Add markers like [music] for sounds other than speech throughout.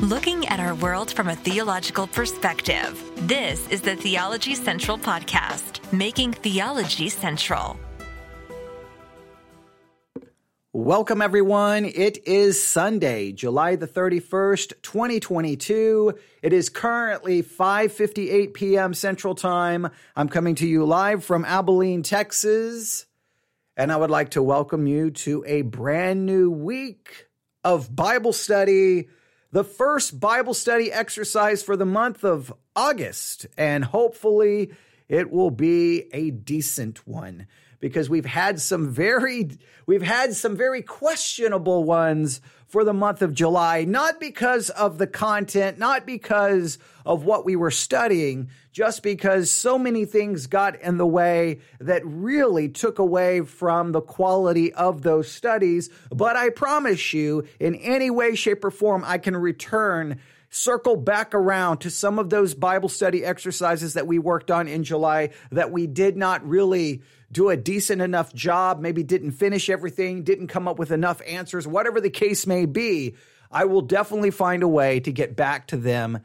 looking at our world from a theological perspective. This is the Theology Central Podcast, making theology central. Welcome, everyone. It is Sunday, July the 31st, 2022. It is currently 5.58 p.m. Central Time. I'm coming to you live from Abilene, Texas. And I would like to welcome you to a brand new week of Bible study, the first Bible study exercise for the month of August. And hopefully, it will be a decent one because we've had some very we've had some very questionable ones for the month of July not because of the content not because of what we were studying just because so many things got in the way that really took away from the quality of those studies. But I promise you in any way shape or form I can return circle back around to some of those Bible study exercises that we worked on in July that we did not really do a decent enough job, maybe didn't finish everything, didn't come up with enough answers, whatever the case may be. I will definitely find a way to get back to them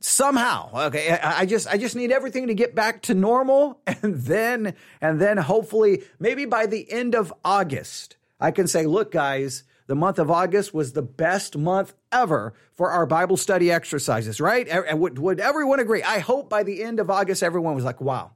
somehow okay i just i just need everything to get back to normal [laughs] and then and then hopefully maybe by the end of august i can say look guys the month of August was the best month ever for our Bible study exercises, right? And would, would everyone agree? I hope by the end of August, everyone was like, wow,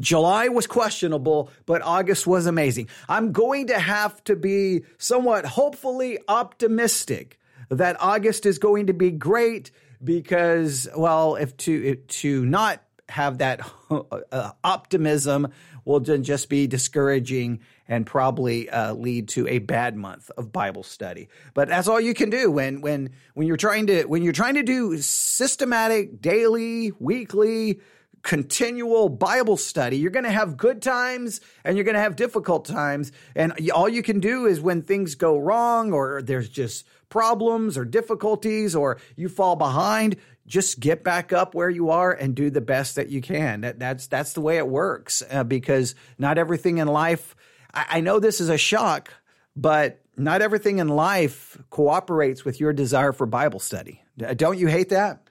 July was questionable, but August was amazing. I'm going to have to be somewhat hopefully optimistic that August is going to be great because, well, if to to not have that [laughs] uh, optimism will then just be discouraging and probably uh, lead to a bad month of Bible study. But that's all you can do when when when you're trying to when you're trying to do systematic daily, weekly, continual Bible study. You're going to have good times and you're going to have difficult times. And all you can do is when things go wrong or there's just problems or difficulties or you fall behind, just get back up where you are and do the best that you can. That, that's that's the way it works uh, because not everything in life. I, I know this is a shock, but not everything in life cooperates with your desire for Bible study. Don't you hate that?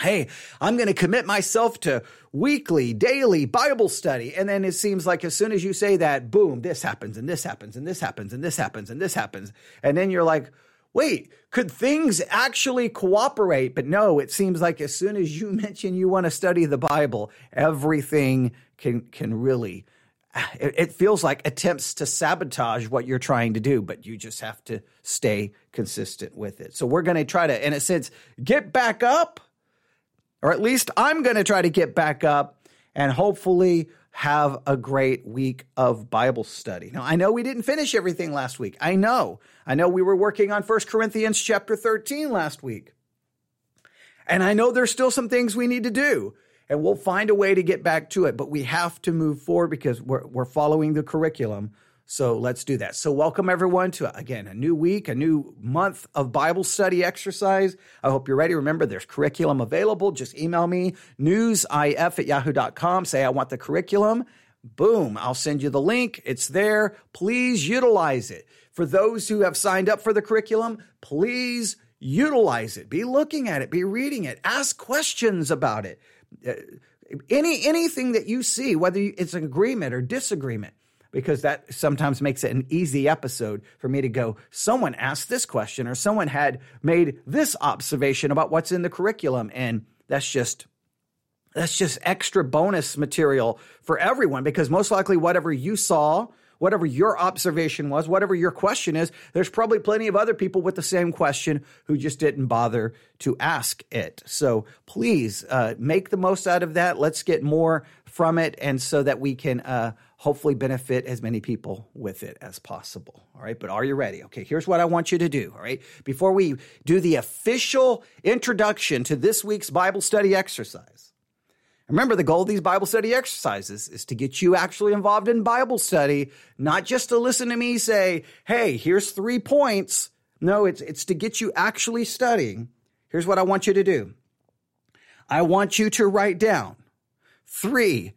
Hey, I'm going to commit myself to weekly, daily Bible study. And then it seems like as soon as you say that, boom, this happens and this happens and this happens and this happens and this happens. And then you're like, wait, could things actually cooperate? But no, it seems like as soon as you [laughs] mention you want to study the Bible, everything can can really it, feels like attempts to sabotage what you're trying to do, but you just have to stay consistent with it. So we're going to try to, in a sense, get back up, or at least I'm going to try to get back up and hopefully have a great week of Bible study. Now, I know we didn't finish everything last week. I know. I know we were working on 1 Corinthians chapter 13 last week. And I know there's still some things we need to do. And we'll find a way to get back to it, but we have to move forward because we're, we're following the curriculum so let's do that. So welcome everyone to again a new week, a new month of Bible study exercise. I hope you're ready. Remember, there's curriculum available. Just email me newsif at yahoo.com. Say I want the curriculum. Boom, I'll send you the link. It's there. Please utilize it. For those who have signed up for the curriculum, please utilize it. Be looking at it, be reading it, ask questions about it. Uh, any anything that you see, whether it's an agreement or disagreement, because that sometimes makes it an easy episode for me to go, someone asked this question or someone had made this observation about what's in the curriculum. And that's just that's just extra bonus material for everyone because most likely whatever you saw whatever your observation was, whatever your question is, there's probably plenty of other people with the same question who just didn't bother to ask it. So please uh, make the most out of that. Let's get more from it, and so that we can uh, hopefully benefit as many people with it as possible. All right, but are you ready? Okay, here's what I want you to do. All right, before we do the official introduction to this week's Bible study exercise. Remember, the goal of these Bible study exercises is to get you actually involved in Bible study, not just to listen to me say, hey, here's three points. No, it's, it's to get you actually studying. Here's what I want you to do I want you to write down three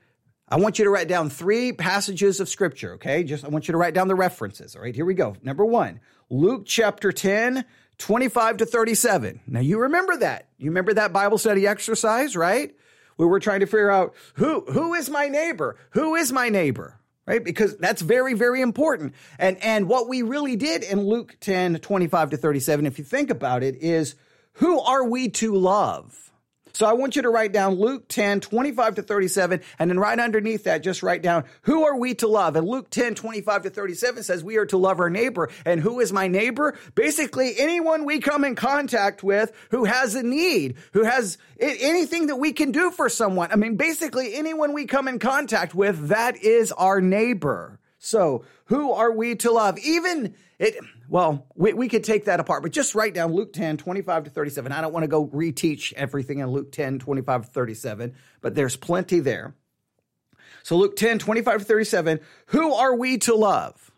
I want you to write down three passages of scripture, okay? Just I want you to write down the references. All right, here we go. Number one, Luke chapter 10, 25 to 37. Now you remember that. You remember that Bible study exercise, right? Where we're trying to figure out who who is my neighbor? Who is my neighbor? Right? Because that's very, very important. And and what we really did in Luke 10, 25 to 37, if you think about it, is who are we to love? So I want you to write down Luke 10, 25 to 37, and then right underneath that, just write down, who are we to love? And Luke 10, 25 to 37 says we are to love our neighbor. And who is my neighbor? Basically, anyone we come in contact with who has a need, who has anything that we can do for someone. I mean, basically, anyone we come in contact with, that is our neighbor. So who are we to love? Even it, well, we, we could take that apart, but just write down Luke 10, 25 to 37. I don't want to go reteach everything in Luke 10, 25 to 37, but there's plenty there. So Luke 10, 25 to 37, who are we to love?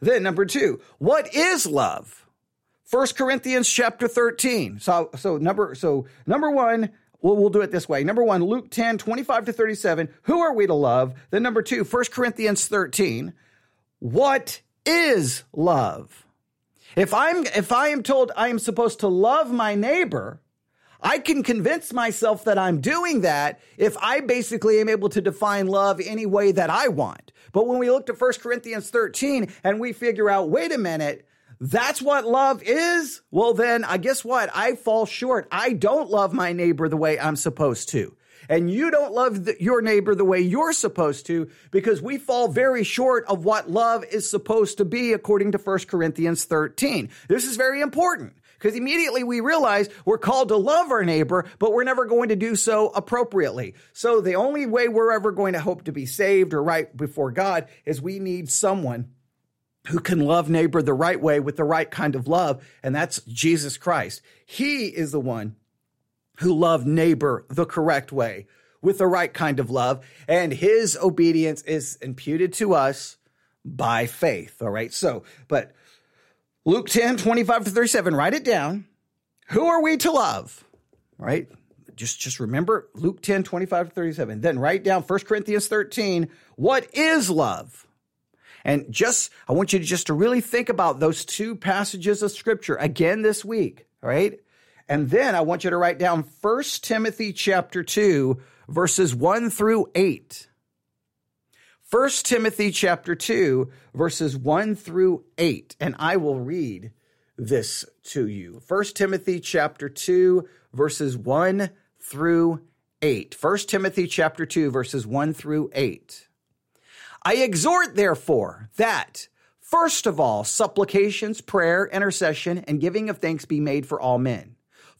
Then number two, what is love? First Corinthians chapter 13. So, so number, so number one, We'll, we'll do it this way. Number one, Luke 10, 25 to 37. Who are we to love? Then number two, 1 Corinthians 13. What is love. If I'm if I am told I am supposed to love my neighbor, I can convince myself that I'm doing that if I basically am able to define love any way that I want. But when we look to 1 Corinthians 13 and we figure out, wait a minute, that's what love is, well, then I guess what? I fall short. I don't love my neighbor the way I'm supposed to and you don't love the, your neighbor the way you're supposed to because we fall very short of what love is supposed to be according to 1 Corinthians 13. This is very important because immediately we realize we're called to love our neighbor, but we're never going to do so appropriately. So the only way we're ever going to hope to be saved or right before God is we need someone who can love neighbor the right way with the right kind of love, and that's Jesus Christ. He is the one who love neighbor the correct way with the right kind of love. And his obedience is imputed to us by faith. All right. So, but Luke 10, 25 to 37, write it down. Who are we to love? Right? Just, just remember Luke 10, 25 to 37. Then write down 1 Corinthians 13. What is love? And just, I want you to just to really think about those two passages of scripture again this week. All right. And then I want you to write down 1 Timothy chapter 2 verses 1 through 8. 1 Timothy chapter 2 verses 1 through 8 and I will read this to you. 1 Timothy chapter 2 verses 1 through 8. 1 Timothy chapter 2 verses 1 through 8. I exhort therefore that first of all supplications, prayer, intercession and giving of thanks be made for all men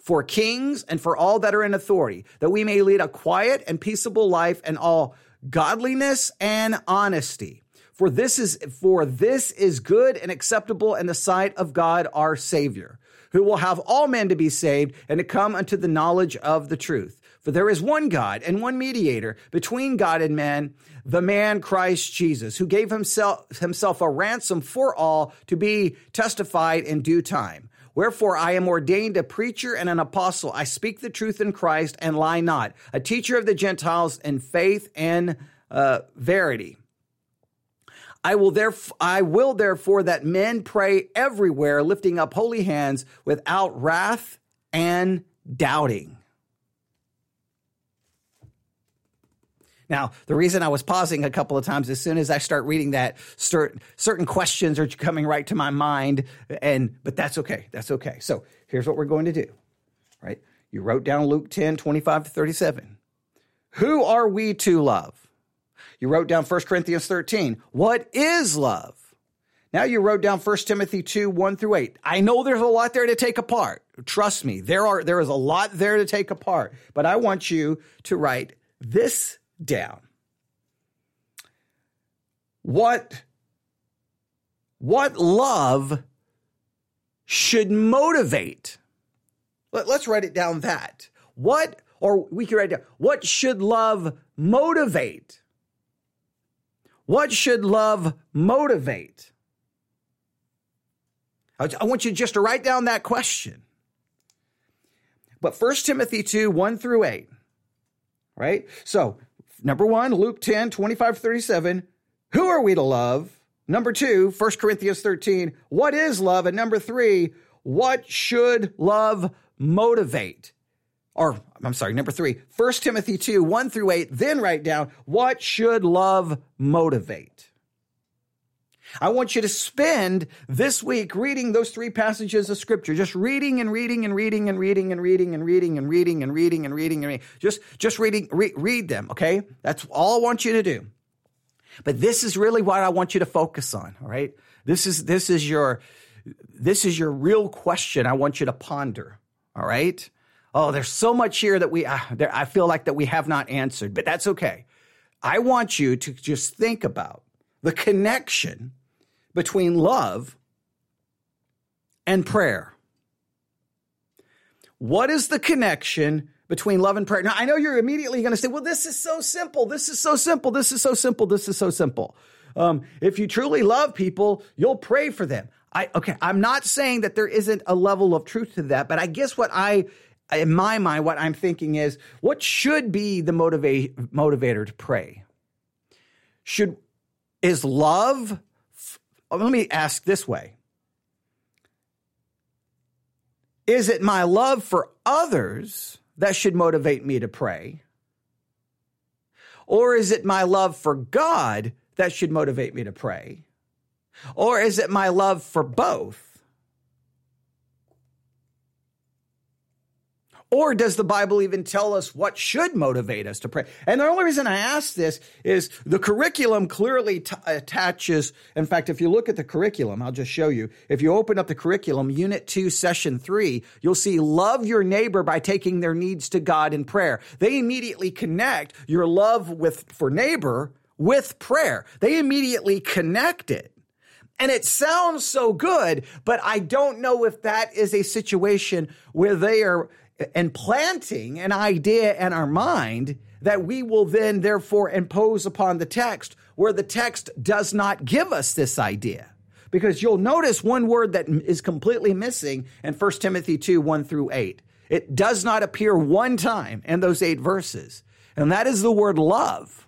for kings and for all that are in authority, that we may lead a quiet and peaceable life in all godliness and honesty. For this is for this is good and acceptable in the sight of God our Savior, who will have all men to be saved and to come unto the knowledge of the truth. For there is one God and one mediator between God and man, the man Christ Jesus, who gave himself, himself a ransom for all to be testified in due time. Wherefore I am ordained a preacher and an apostle. I speak the truth in Christ and lie not, a teacher of the Gentiles in faith and uh, verity. I will therefore, I will therefore that men pray everywhere, lifting up holy hands without wrath and doubting. Now, the reason I was pausing a couple of times, as soon as I start reading that, certain certain questions are coming right to my mind, and but that's okay. That's okay. So here's what we're going to do. Right? You wrote down Luke 10, 25 to 37. Who are we to love? You wrote down 1 Corinthians 13. What is love? Now you wrote down 1 Timothy 2, 1 through 8. I know there's a lot there to take apart. Trust me, there are there is a lot there to take apart. But I want you to write this down. What, what love should motivate? Let, us write it down that. What, or we can write down, what should love motivate? What should love motivate? I want you just to write down that question. But 1 Timothy 2, 1 through 8, right? So Number one, Luke 10, 25, 37. Who are we to love? Number two, 1 Corinthians 13. What is love? And number three, what should love motivate? Or, I'm sorry, number three, 1 Timothy 2, 1 through 8, then write down, what should love motivate? I want you to spend this week reading those three passages of scripture, just reading and reading and reading and reading and reading and reading and reading and reading and reading and reading. Just, just reading, re- read them, okay? That's all I want you to do. But this is really what I want you to focus on, all right? This is, this is your, this is your real question I want you to ponder, all right? Oh, there's so much here that we, uh, there, I feel like that we have not answered, but that's okay. I want you to just think about the connection between love and prayer. What is the connection between love and prayer? Now, I know you're immediately going to say, well, this is so simple. This is so simple. This is so simple. This is so simple. Um, if you truly love people, you'll pray for them. I, okay, I'm not saying that there isn't a level of truth to that, but I guess what I, in my mind, what I'm thinking is what should be the motivate, motivator to pray? Should, is love, Oh, let me ask this way. Is it my love for others that should motivate me to pray? Or is it my love for God that should motivate me to pray? Or is it my love for both? Or does the Bible even tell us what should motivate us to pray? And the only reason I ask this is the curriculum clearly t- attaches. In fact, if you look at the curriculum, I'll just show you. If you open up the curriculum, Unit 2, Session 3, you'll see love your neighbor by taking their needs to God in prayer. They immediately connect your love with for neighbor with prayer. They immediately connect it. And it sounds so good, but I don't know if that is a situation where they are implanting an idea in our mind that we will then therefore impose upon the text where the text does not give us this idea. Because you'll notice one word that is completely missing in 1 Timothy 2 1 through 8. It does not appear one time in those eight verses, and that is the word love.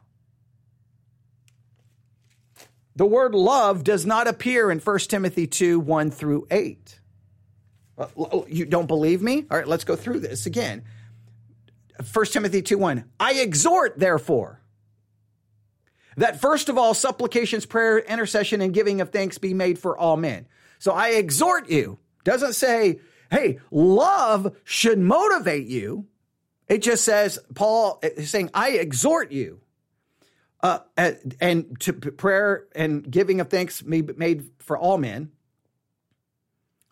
The word love does not appear in 1 Timothy 2 1 through 8. Uh, you don't believe me? All right, let's go through this again. 1 Timothy 2 1. I exhort, therefore, that first of all, supplications, prayer, intercession, and giving of thanks be made for all men. So I exhort you. Doesn't say, hey, love should motivate you. It just says, Paul is saying, I exhort you uh, and to prayer and giving of thanks be made for all men.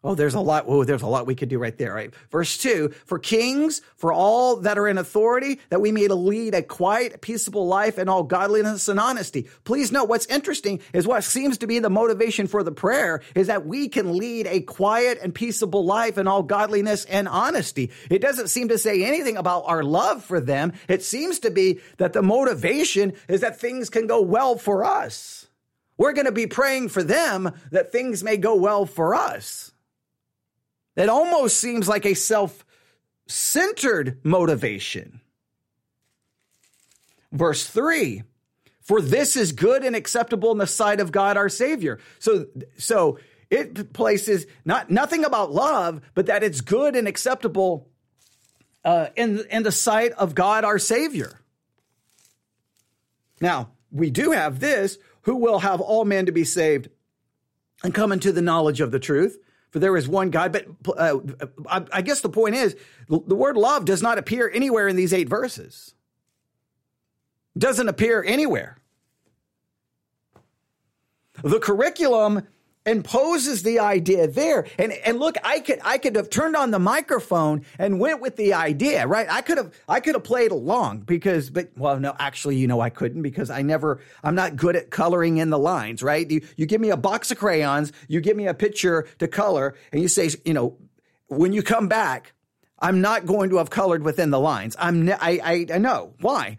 Oh, there's a lot. Oh, there's a lot we could do right there, right? Verse two, for kings, for all that are in authority, that we may lead a quiet, peaceable life in all godliness and honesty. Please note what's interesting is what seems to be the motivation for the prayer is that we can lead a quiet and peaceable life in all godliness and honesty. It doesn't seem to say anything about our love for them. It seems to be that the motivation is that things can go well for us. We're going to be praying for them that things may go well for us. It almost seems like a self centered motivation. Verse 3 For this is good and acceptable in the sight of God our Savior. So, so it places not nothing about love, but that it's good and acceptable uh, in, in the sight of God our Savior. Now, we do have this who will have all men to be saved and come into the knowledge of the truth for there is one God. But uh, I, I guess the point is the word love does not appear anywhere in these eight verses. Doesn't appear anywhere. The curriculum imposes the idea there. And and look, I could I could have turned on the microphone and went with the idea, right? I could have I could have played along because but well no, actually you know I couldn't because I never I'm not good at coloring in the lines, right? You, you give me a box of crayons, you give me a picture to color and you say, you know, when you come back, I'm not going to have colored within the lines. I'm ne- I, I I know. Why?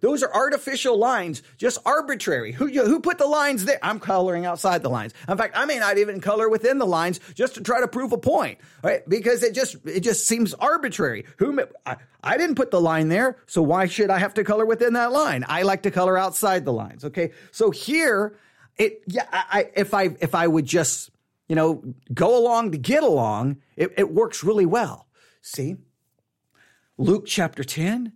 Those are artificial lines, just arbitrary. Who, who put the lines there? I'm coloring outside the lines. In fact, I may not even color within the lines just to try to prove a point, right? Because it just, it just seems arbitrary. Who, I, I didn't put the line there, so why should I have to color within that line? I like to color outside the lines. Okay. So here, it, yeah, I, if I, if I would just, you know, go along to get along, it, it works really well. See? Luke chapter 10.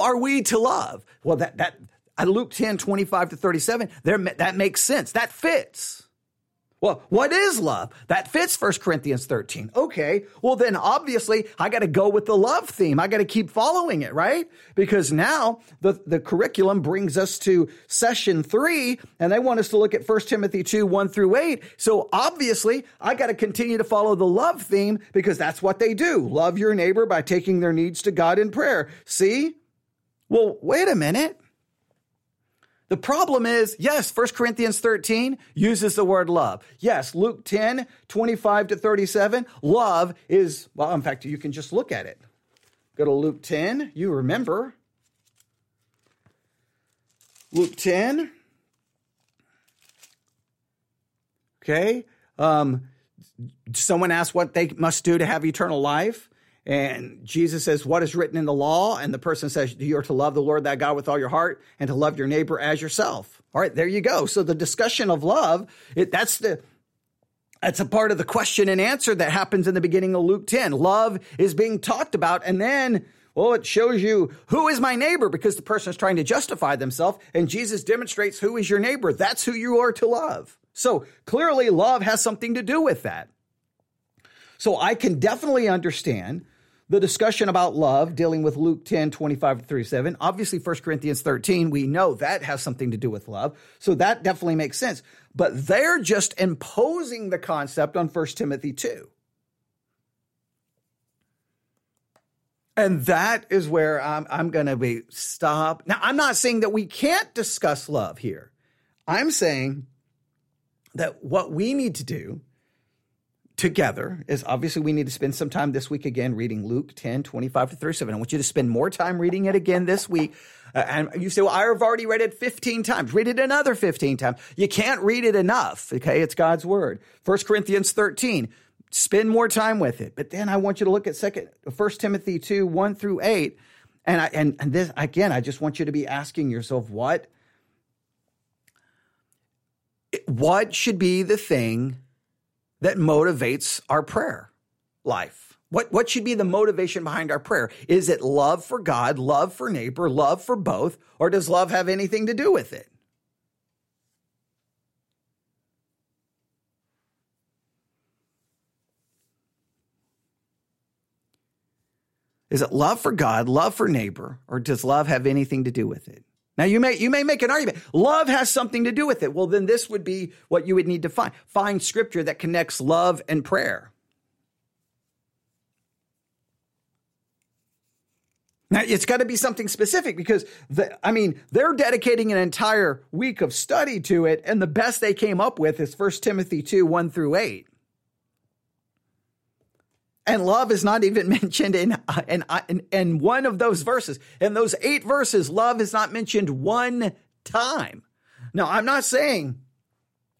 Are we to love? Well, that, that, uh, Luke 10, 25 to 37, there, that makes sense. That fits. Well, what is love? That fits 1 Corinthians 13. Okay. Well, then obviously I got to go with the love theme. I got to keep following it, right? Because now the, the curriculum brings us to session three and they want us to look at 1 Timothy 2, 1 through 8. So obviously I got to continue to follow the love theme because that's what they do. Love your neighbor by taking their needs to God in prayer. See? Well, wait a minute. The problem is, yes, 1 Corinthians 13 uses the word love. Yes, Luke 10, 25 to 37, love is, well, in fact, you can just look at it. Go to Luke 10, you remember. Luke 10. Okay. Um, someone asked what they must do to have eternal life. And Jesus says, What is written in the law? And the person says, You are to love the Lord thy God with all your heart and to love your neighbor as yourself. All right, there you go. So the discussion of love, it, that's the that's a part of the question and answer that happens in the beginning of Luke 10. Love is being talked about, and then well, it shows you who is my neighbor because the person is trying to justify themselves, and Jesus demonstrates who is your neighbor. That's who you are to love. So clearly, love has something to do with that. So I can definitely understand the discussion about love, dealing with Luke 10, 25 to 37. Obviously, 1 Corinthians 13, we know that has something to do with love. So that definitely makes sense. But they're just imposing the concept on 1 Timothy 2. And that is where I'm, I'm going to be stop. Now, I'm not saying that we can't discuss love here. I'm saying that what we need to do together is obviously we need to spend some time this week again reading Luke 10, 25 to 37. I want you to spend more time reading it again this week. Uh, and you say, well, I've already read it 15 times. Read it another 15 times. You can't read it enough. Okay. It's God's word. 1 Corinthians 13. Spend more time with it. But then I want you to look at second, 1 Timothy 2, 1 through 8. And I, and, and this, again, I just want you to be asking yourself, what, what should be the thing that motivates our prayer life? What, what should be the motivation behind our prayer? Is it love for God, love for neighbor, love for both, or does love have anything to do with it? Is it love for God, love for neighbor, or does love have anything to do with it? Now you may you may make an argument. Love has something to do with it. Well, then this would be what you would need to find. Find scripture that connects love and prayer. Now it's got to be something specific because the, I mean they're dedicating an entire week of study to it, and the best they came up with is 1 Timothy two one through eight. And love is not even [laughs] mentioned in, uh, in, uh, in, in one of those verses. In those eight verses, love is not mentioned one time. Now, I'm not saying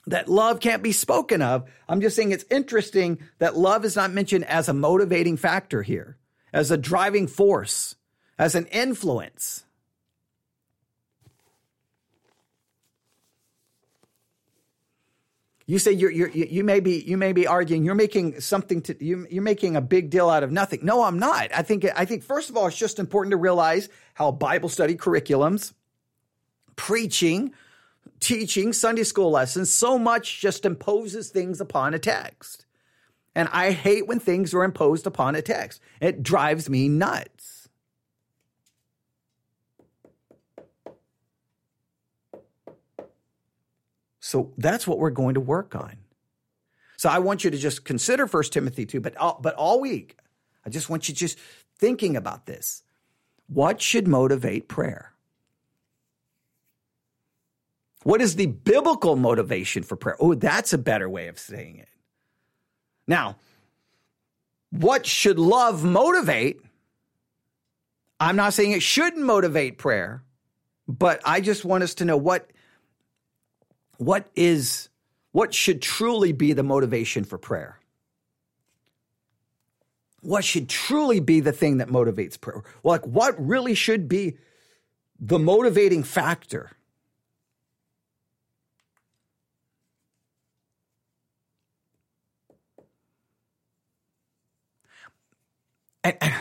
that love can't be spoken of. I'm just saying it's interesting that love is not mentioned as a motivating factor here, as a driving force, as an influence. You say you're, you're, you may be you may be arguing you're making something to you, you're making a big deal out of nothing. No, I'm not. I think I think first of all, it's just important to realize how Bible study curriculums, preaching, teaching, Sunday school lessons, so much just imposes things upon a text. And I hate when things are imposed upon a text. It drives me nuts. So that's what we're going to work on. So I want you to just consider 1 Timothy 2, but all, but all week, I just want you just thinking about this. What should motivate prayer? What is the biblical motivation for prayer? Oh, that's a better way of saying it. Now, what should love motivate? I'm not saying it shouldn't motivate prayer, but I just want us to know what what is what should truly be the motivation for prayer? What should truly be the thing that motivates prayer? Like what really should be the motivating factor? And, and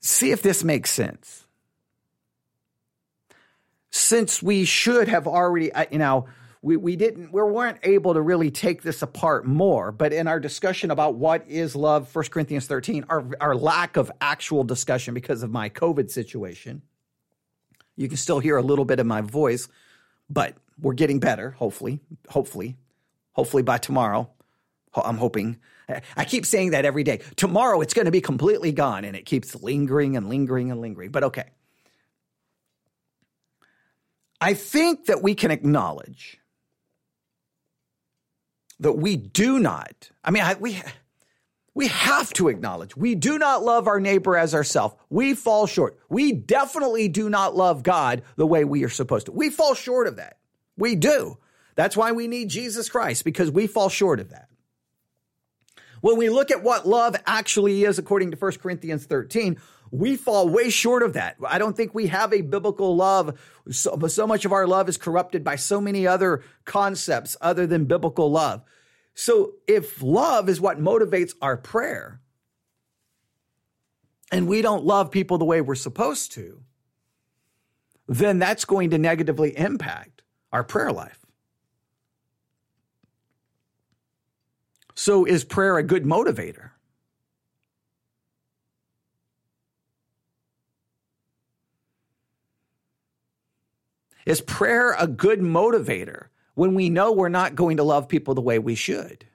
see if this makes sense. Since we should have already, uh, you know, we, we didn't we weren't able to really take this apart more. But in our discussion about what is love 1 corinthians 13 our, our lack of actual discussion because of my covid situation you can still hear a little bit of my voice but we're getting better hopefully hopefully hopefully by tomorrow i'm hoping. I keep saying that every day. Tomorrow it's going to be completely gone and it keeps lingering and lingering and lingering but okay i think that we can acknowledge that we do not, I mean, I, we, we have to acknowledge we do not love our neighbor as ourselves. We fall short. We definitely do not love God the way we are supposed to. We fall short of that. We do. That's why we need Jesus Christ because we fall short of that. When we look at what love actually is, according to 1 Corinthians 13, we fall way short of that. I don't think we have a biblical love. So, so much of our love is corrupted by so many other concepts other than biblical love. So if love is what motivates our prayer, and we don't love people the way we're supposed to, then that's going to negatively impact our prayer life. So, is prayer a good motivator? Is prayer a good motivator when we know we're not going to love people the way we should?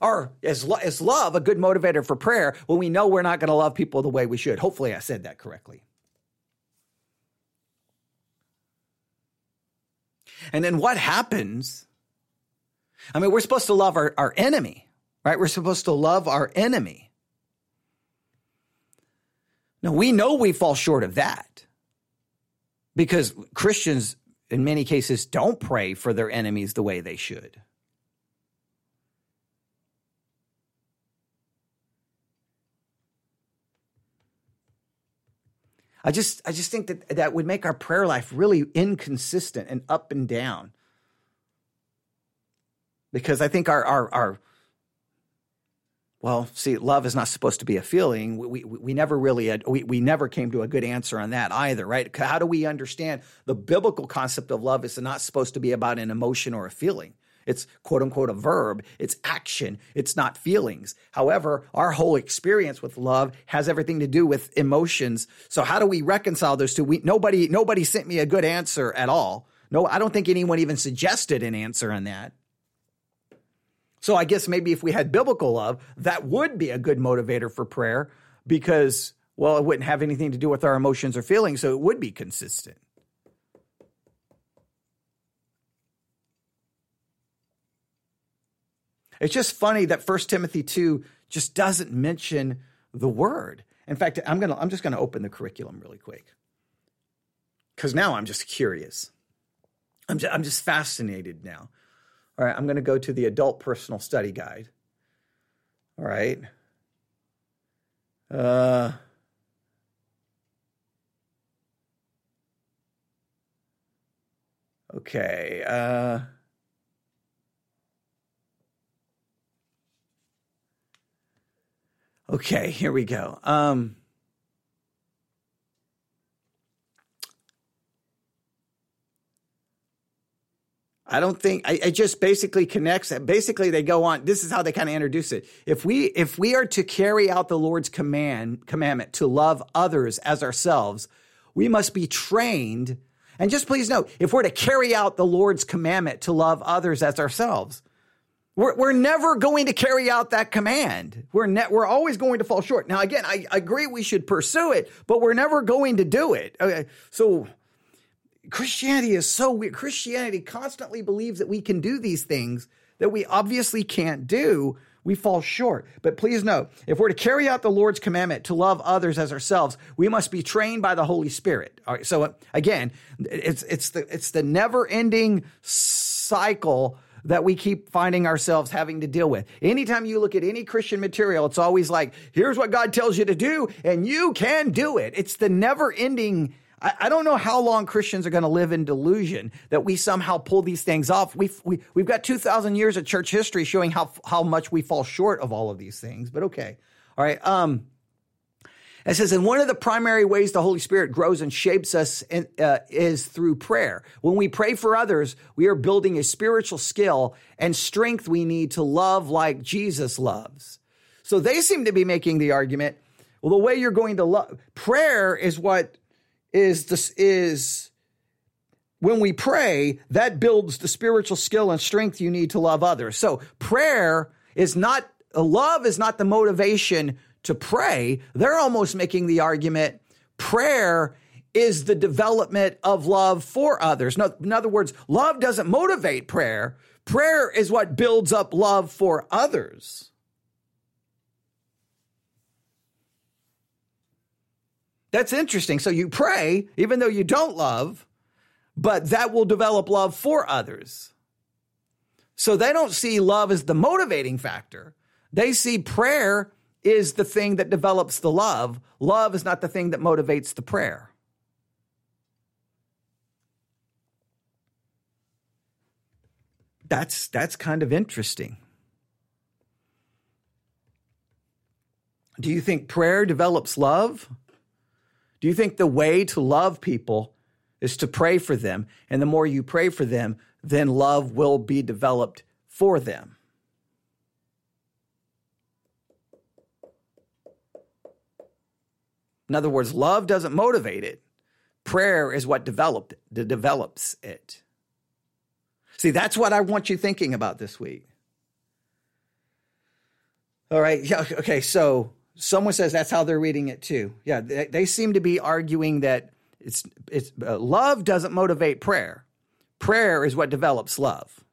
Or is, is love a good motivator for prayer when we know we're not going to love people the way we should? Hopefully, I said that correctly. And then what happens? I mean, we're supposed to love our, our enemy, right? We're supposed to love our enemy. Now, we know we fall short of that because Christians, in many cases, don't pray for their enemies the way they should. I just, I just think that that would make our prayer life really inconsistent and up and down. Because I think our, our, our well, see, love is not supposed to be a feeling. We, we, we never really had, we, we never came to a good answer on that either, right? How do we understand the biblical concept of love is not supposed to be about an emotion or a feeling? It's quote unquote a verb. It's action. It's not feelings. However, our whole experience with love has everything to do with emotions. So how do we reconcile those two? We, nobody, nobody sent me a good answer at all. No, I don't think anyone even suggested an answer on that. So I guess maybe if we had biblical love, that would be a good motivator for prayer because, well, it wouldn't have anything to do with our emotions or feelings, so it would be consistent. It's just funny that 1 Timothy 2 just doesn't mention the word. In fact, I'm going to I'm just going to open the curriculum really quick. Cuz now I'm just curious. I'm just, I'm just fascinated now. All right, I'm going to go to the adult personal study guide. All right. Uh, okay. Uh, okay, here we go. Um, I don't think I, it just basically connects. Basically, they go on. This is how they kind of introduce it. If we if we are to carry out the Lord's command commandment to love others as ourselves, we must be trained. And just please note, if we're to carry out the Lord's commandment to love others as ourselves, we're, we're never going to carry out that command. We're ne- we're always going to fall short. Now, again, I, I agree we should pursue it, but we're never going to do it. Okay, so Christianity is so weird. Christianity constantly believes that we can do these things that we obviously can't do. We fall short. But please know, if we're to carry out the Lord's commandment to love others as ourselves, we must be trained by the Holy Spirit. All right. So uh, again, it's it's the it's the never-ending cycle that we keep finding ourselves having to deal with. Anytime you look at any Christian material, it's always like, here's what God tells you to do, and you can do it. It's the never ending I, I don't know how long Christians are going to live in delusion that we somehow pull these things off. We've, we, we've got 2,000 years of church history showing how, how much we fall short of all of these things, but okay. All right. Um, it says, and one of the primary ways the Holy Spirit grows and shapes us in, uh, is through prayer. When we pray for others, we are building a spiritual skill and strength we need to love like Jesus loves. So they seem to be making the argument, well, the way you're going to love, prayer is what is this is when we pray, that builds the spiritual skill and strength you need to love others. So prayer is not, love is not the motivation to pray, they're almost making the argument prayer is the development of love for others. in other words, love doesn't motivate prayer. Prayer is what builds up love for others. That's interesting. So you pray, even though you don't love, but that will develop love for others. So they don't see love as the motivating factor. They see prayer is the thing that develops the love. Love is not the thing that motivates the prayer. That's that's kind of interesting. Do you think prayer develops love? Do you think the way to love people is to pray for them? And the more you pray for them, then love will be developed for them. In other words, love doesn't motivate it. Prayer is what developed develops it. See, that's what I want you thinking about this week. All right. Yeah. Okay. So someone says that's how they're reading it too. Yeah. They, they seem to be arguing that it's it's uh, love doesn't motivate prayer. Prayer is what develops love.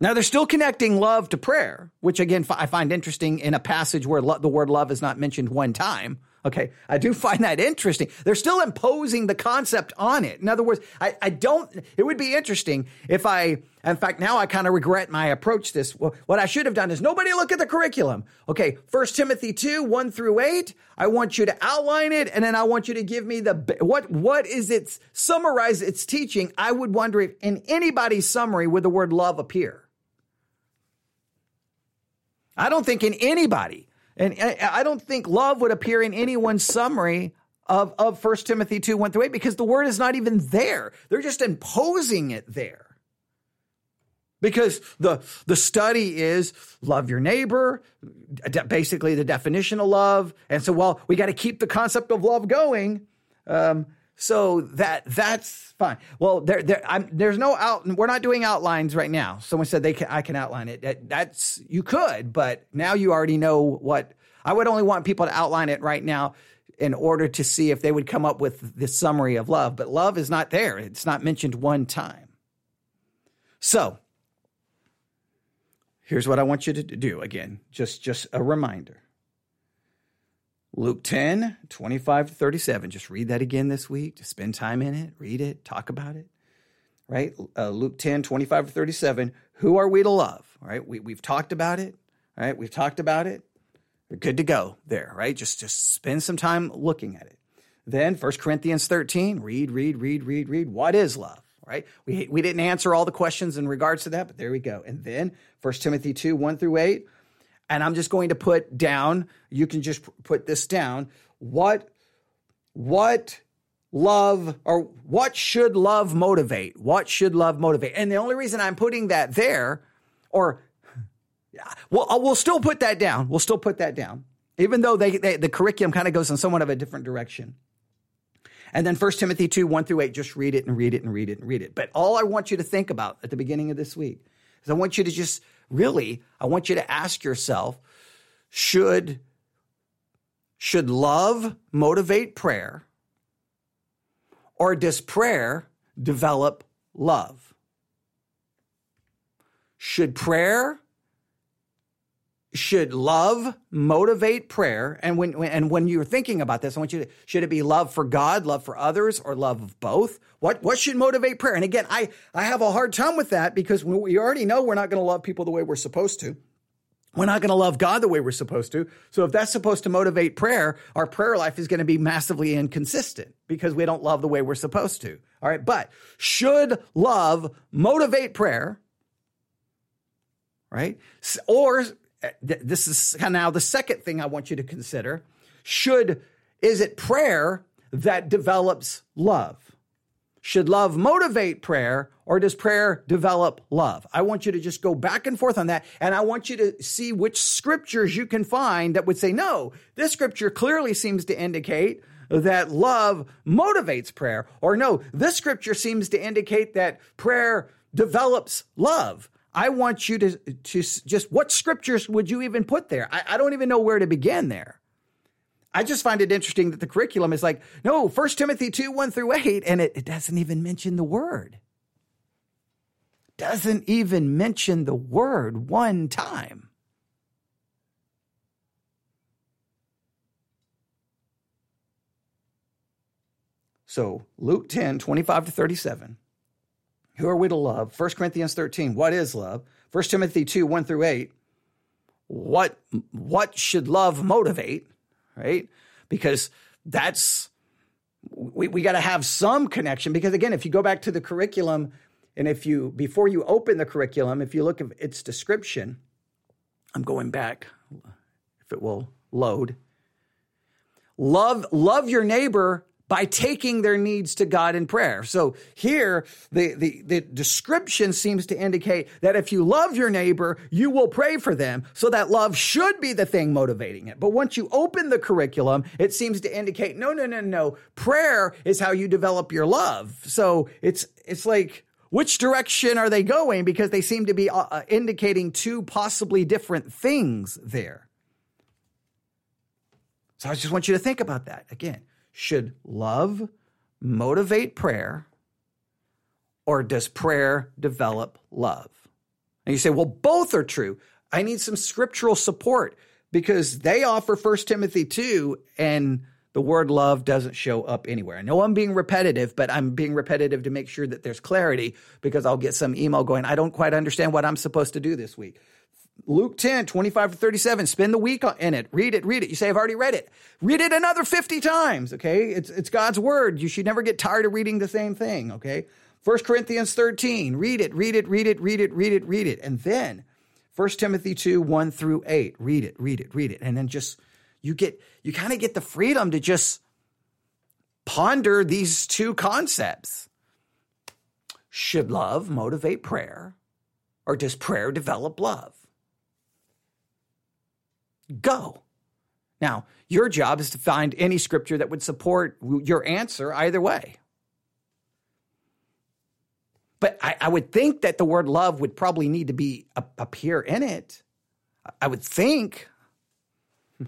Now they're still connecting love to prayer, which again I find interesting in a passage where lo- the word love is not mentioned one time. Okay, I do [laughs] find that interesting. They're still imposing the concept on it. In other words, I, I don't, it would be interesting if I, in fact, now I kind of regret my approach this. What I should have done is nobody look at the curriculum. Okay, First Timothy 2, 1 through 8. I want you to outline it and then I want you to give me the, what, what is its, summarize its teaching. I would wonder if in anybody's summary would the word love appear. I don't think in anybody, and I don't think love would appear in anyone's summary of, of 1 Timothy 2, 1 through 8, because the word is not even there. They're just imposing it there. Because the, the study is love your neighbor, basically the definition of love. And so, well, we got to keep the concept of love going. Um, so that that's fine. Well, there, there, I'm, there's no out. We're not doing outlines right now. Someone said they can, I can outline it. That, that's you could, but now you already know what. I would only want people to outline it right now in order to see if they would come up with the summary of love. But love is not there. It's not mentioned one time. So here's what I want you to do. Again, just just a reminder. Luke 10, 25 to 37. Just read that again this week. Just spend time in it, read it, talk about it. Right? Uh, Luke 10, 25 to 37. Who are we to love? Right? We, we've talked about it. Right? We've talked about it. We're good to go there, right? Just, just spend some time looking at it. Then 1 Corinthians 13, read, read, read, read, read. What is love? Right? We, we didn't answer all the questions in regards to that, but there we go. And then 1 Timothy 2, 1 through 8 and I'm just going to put down, you can just put this down. What, what love or what should love motivate? What should love motivate? And the only reason I'm putting that there, or well, we'll still put that down. We'll still put that down, even though they, they the curriculum kind of goes in somewhat of a different direction. And then 1 Timothy 2, 1 through 8, just read it and read it and read it and read it. But all I want you to think about at the beginning of this week is I want you to just really, I want you to ask yourself should, should love motivate prayer, or does prayer develop love? Should prayer should love motivate prayer and when, and when you're thinking about this i want you to should it be love for god love for others or love of both what what should motivate prayer and again i i have a hard time with that because we already know we're not going to love people the way we're supposed to we're not going to love God the way we're supposed to. So if that's supposed to motivate prayer, our prayer life is going to be massively inconsistent because we don't love the way we're supposed to. All right. But should love motivate prayer? right? Or Uh, this is now the second thing I want you to consider. Should, is it prayer that develops love? Should love motivate prayer or does prayer develop love? I want you to just go back and forth on that. And I want you to see which scriptures you can find that would say, no, this scripture clearly seems to indicate that love motivates prayer. Or no, this scripture seems to indicate that prayer develops love. I want you to, to just, what scriptures would you even put there? I, I don't even know where to begin there. I just find it interesting that the curriculum is like, no, First Timothy 2, 1 through 8, and it, it doesn't even mention the word. Doesn't even mention the word one time. So Luke 10, 25 to 37. Who are we to love? 1 Corinthians 13, what is love? 1 Timothy 2, 1 through 8. What, what should love motivate? right? Because that's, we, we got to have some connection. Because again, if you go back to the curriculum, and if you, before you open the curriculum, if you look at its description, I'm going back, if it will load. Love, love your neighbor by taking their needs to God in prayer. So here, the, the, the, description seems to indicate that if you love your neighbor, you will pray for them. So that love should be the thing motivating it. But once you open the curriculum, it seems to indicate, no, no, no, no. Prayer is how you develop your love. So it's, it's like, which direction are they going? Because they seem to be uh, uh indicating two possibly different things there. So I just want you to think about that again. Should love motivate prayer or does prayer develop love? And you say, well, both are true. I need some scriptural support because they offer 1 Timothy 2 and the word love doesn't show up anywhere. I know I'm being repetitive, but I'm being repetitive to make sure that there's clarity because I'll get some email going, I don't quite understand what I'm supposed to do this week. Luke 10, 25 to 37. Spend the week in it. Read it, read it. You say, I've already read it. Read it another 50 times, okay? It's, it's God's word. You should never get tired of reading the same thing, okay? 1 Corinthians 13. Read it, read it, read it, read it, read it, read it. And then 1 Timothy 2, 1 through 8. Read it, read it, read it. And then just, you get, you kind of get the freedom to just ponder these two concepts. Should love motivate prayer, or does prayer develop love? Go. Now, your job is to find any scripture that would support your answer either way. But I, I would think that the word love would probably need to be appear in it. I would think. [laughs]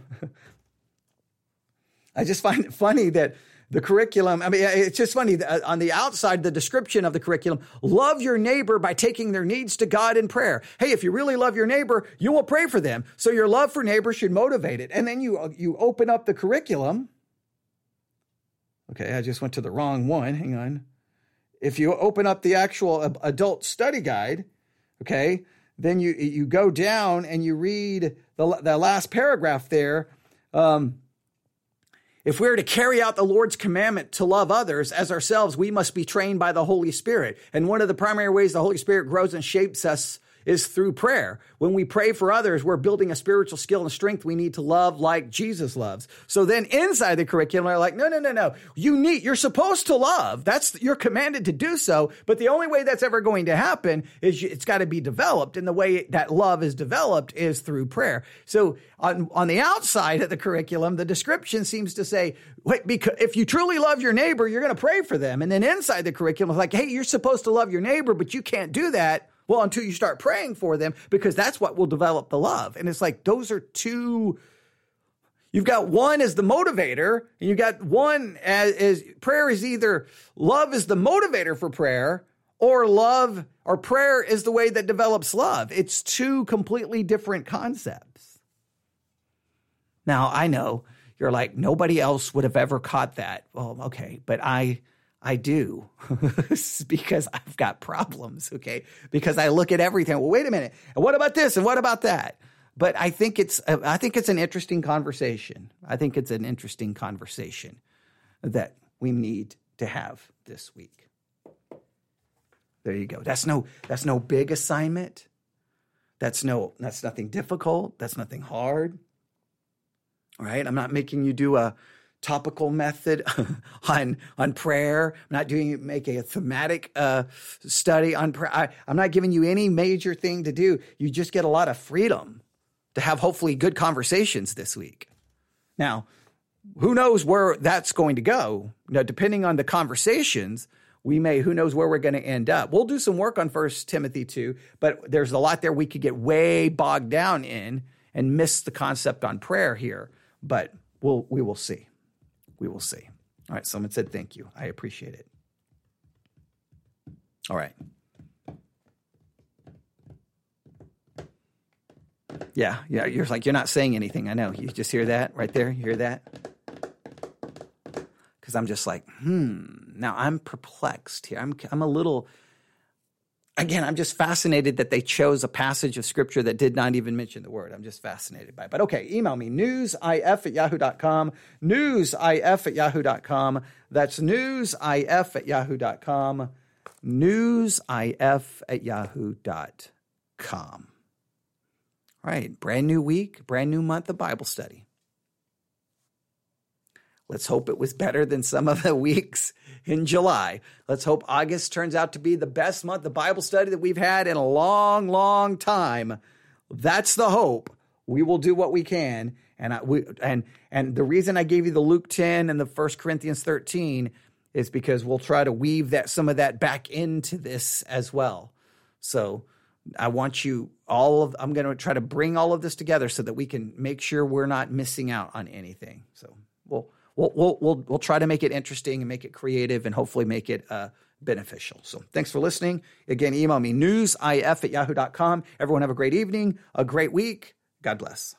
I just find it funny that the curriculum. I mean, it's just funny uh, on the outside, the description of the curriculum love your neighbor by taking their needs to God in prayer. Hey, if you really love your neighbor, you will pray for them. So your love for neighbor should motivate it. And then you, uh, you open up the curriculum. Okay, I just went to the wrong one. Hang on. If you open up the actual adult study guide, okay, then you, you go down and you read the, the last paragraph there. Um, if we are to carry out the Lord's commandment to love others as ourselves, we must be trained by the Holy Spirit. And one of the primary ways the Holy Spirit grows and shapes us is through prayer. When we pray for others, we're building a spiritual skill and strength we need to love like Jesus loves. So then inside the curriculum, they're like, no, no, no, no. You need, you're supposed to love. That's, you're commanded to do so. But the only way that's ever going to happen is it's got to be developed. And the way that love is developed is through prayer. So on, on the outside of the curriculum, the description seems to say, wait, because if you truly love your neighbor, you're going to pray for them. And then inside the curriculum, it's like, hey, you're supposed to love your neighbor, but you can't do that well, until you start praying for them, because that's what will develop the love. And it's like those are two. You've got one as the motivator, and you've got one as, as prayer is either love is the motivator for prayer, or love or prayer is the way that develops love. It's two completely different concepts. Now, I know you're like, nobody else would have ever caught that. Well, okay, but I I do [laughs] because I've got problems, okay? Because I look at everything. Well, wait a minute. And what about this? And what about that? But I think it's uh, I think it's an interesting conversation. I think it's an interesting conversation that we need to have this week. There you go. That's no that's no big assignment. That's no, that's nothing difficult. That's nothing hard. All right. I'm not making you do a topical method [laughs] on on prayer. I'm not doing make a thematic uh, study on prayer. I, I'm not giving you any major thing to do. You just get a lot of freedom to have hopefully good conversations this week. Now, who knows where that's going to go? Now, depending on the conversations, we may who knows where we're going to end up. We'll do some work on First Timothy 2, but there's a lot there we could get way bogged down in and miss the concept on prayer here. But we'll we will see. We will see. All right, someone said thank you. I appreciate it. All right. Yeah, yeah, you're like you're not saying anything. I know. You just hear that right there? You hear that? Cuz I'm just like, "Hmm, now I'm perplexed here. I'm I'm a little again, I'm just fascinated that they chose a passage of scripture that did not even mention the word. I'm just fascinated by it. But okay, email me, newsif at yahoo.com, newsif at yahoo.com. That's newsif at yahoo.com, newsif at yahoo.com. All right, brand new week, brand new month of Bible study. Let's hope it was better than some of the [laughs] weeks in July. Let's hope August turns out to be the best month of Bible study that we've had in a long, long time. That's the hope. We will do what we can. And I, we, and and the reason I gave you the Luke 10 and the 1 Corinthians 13 is because we'll try to weave that some of that back into this as well. So I want you all of I'm going to try to bring all of this together so that we can make sure we're not missing out on anything. So we'll we'll we'll we'll, we'll try to make it interesting and make it creative and hopefully make it uh, beneficial. So thanks for listening. Again, email me newsif at yahoo.com. Everyone have a great evening, a great week. God bless.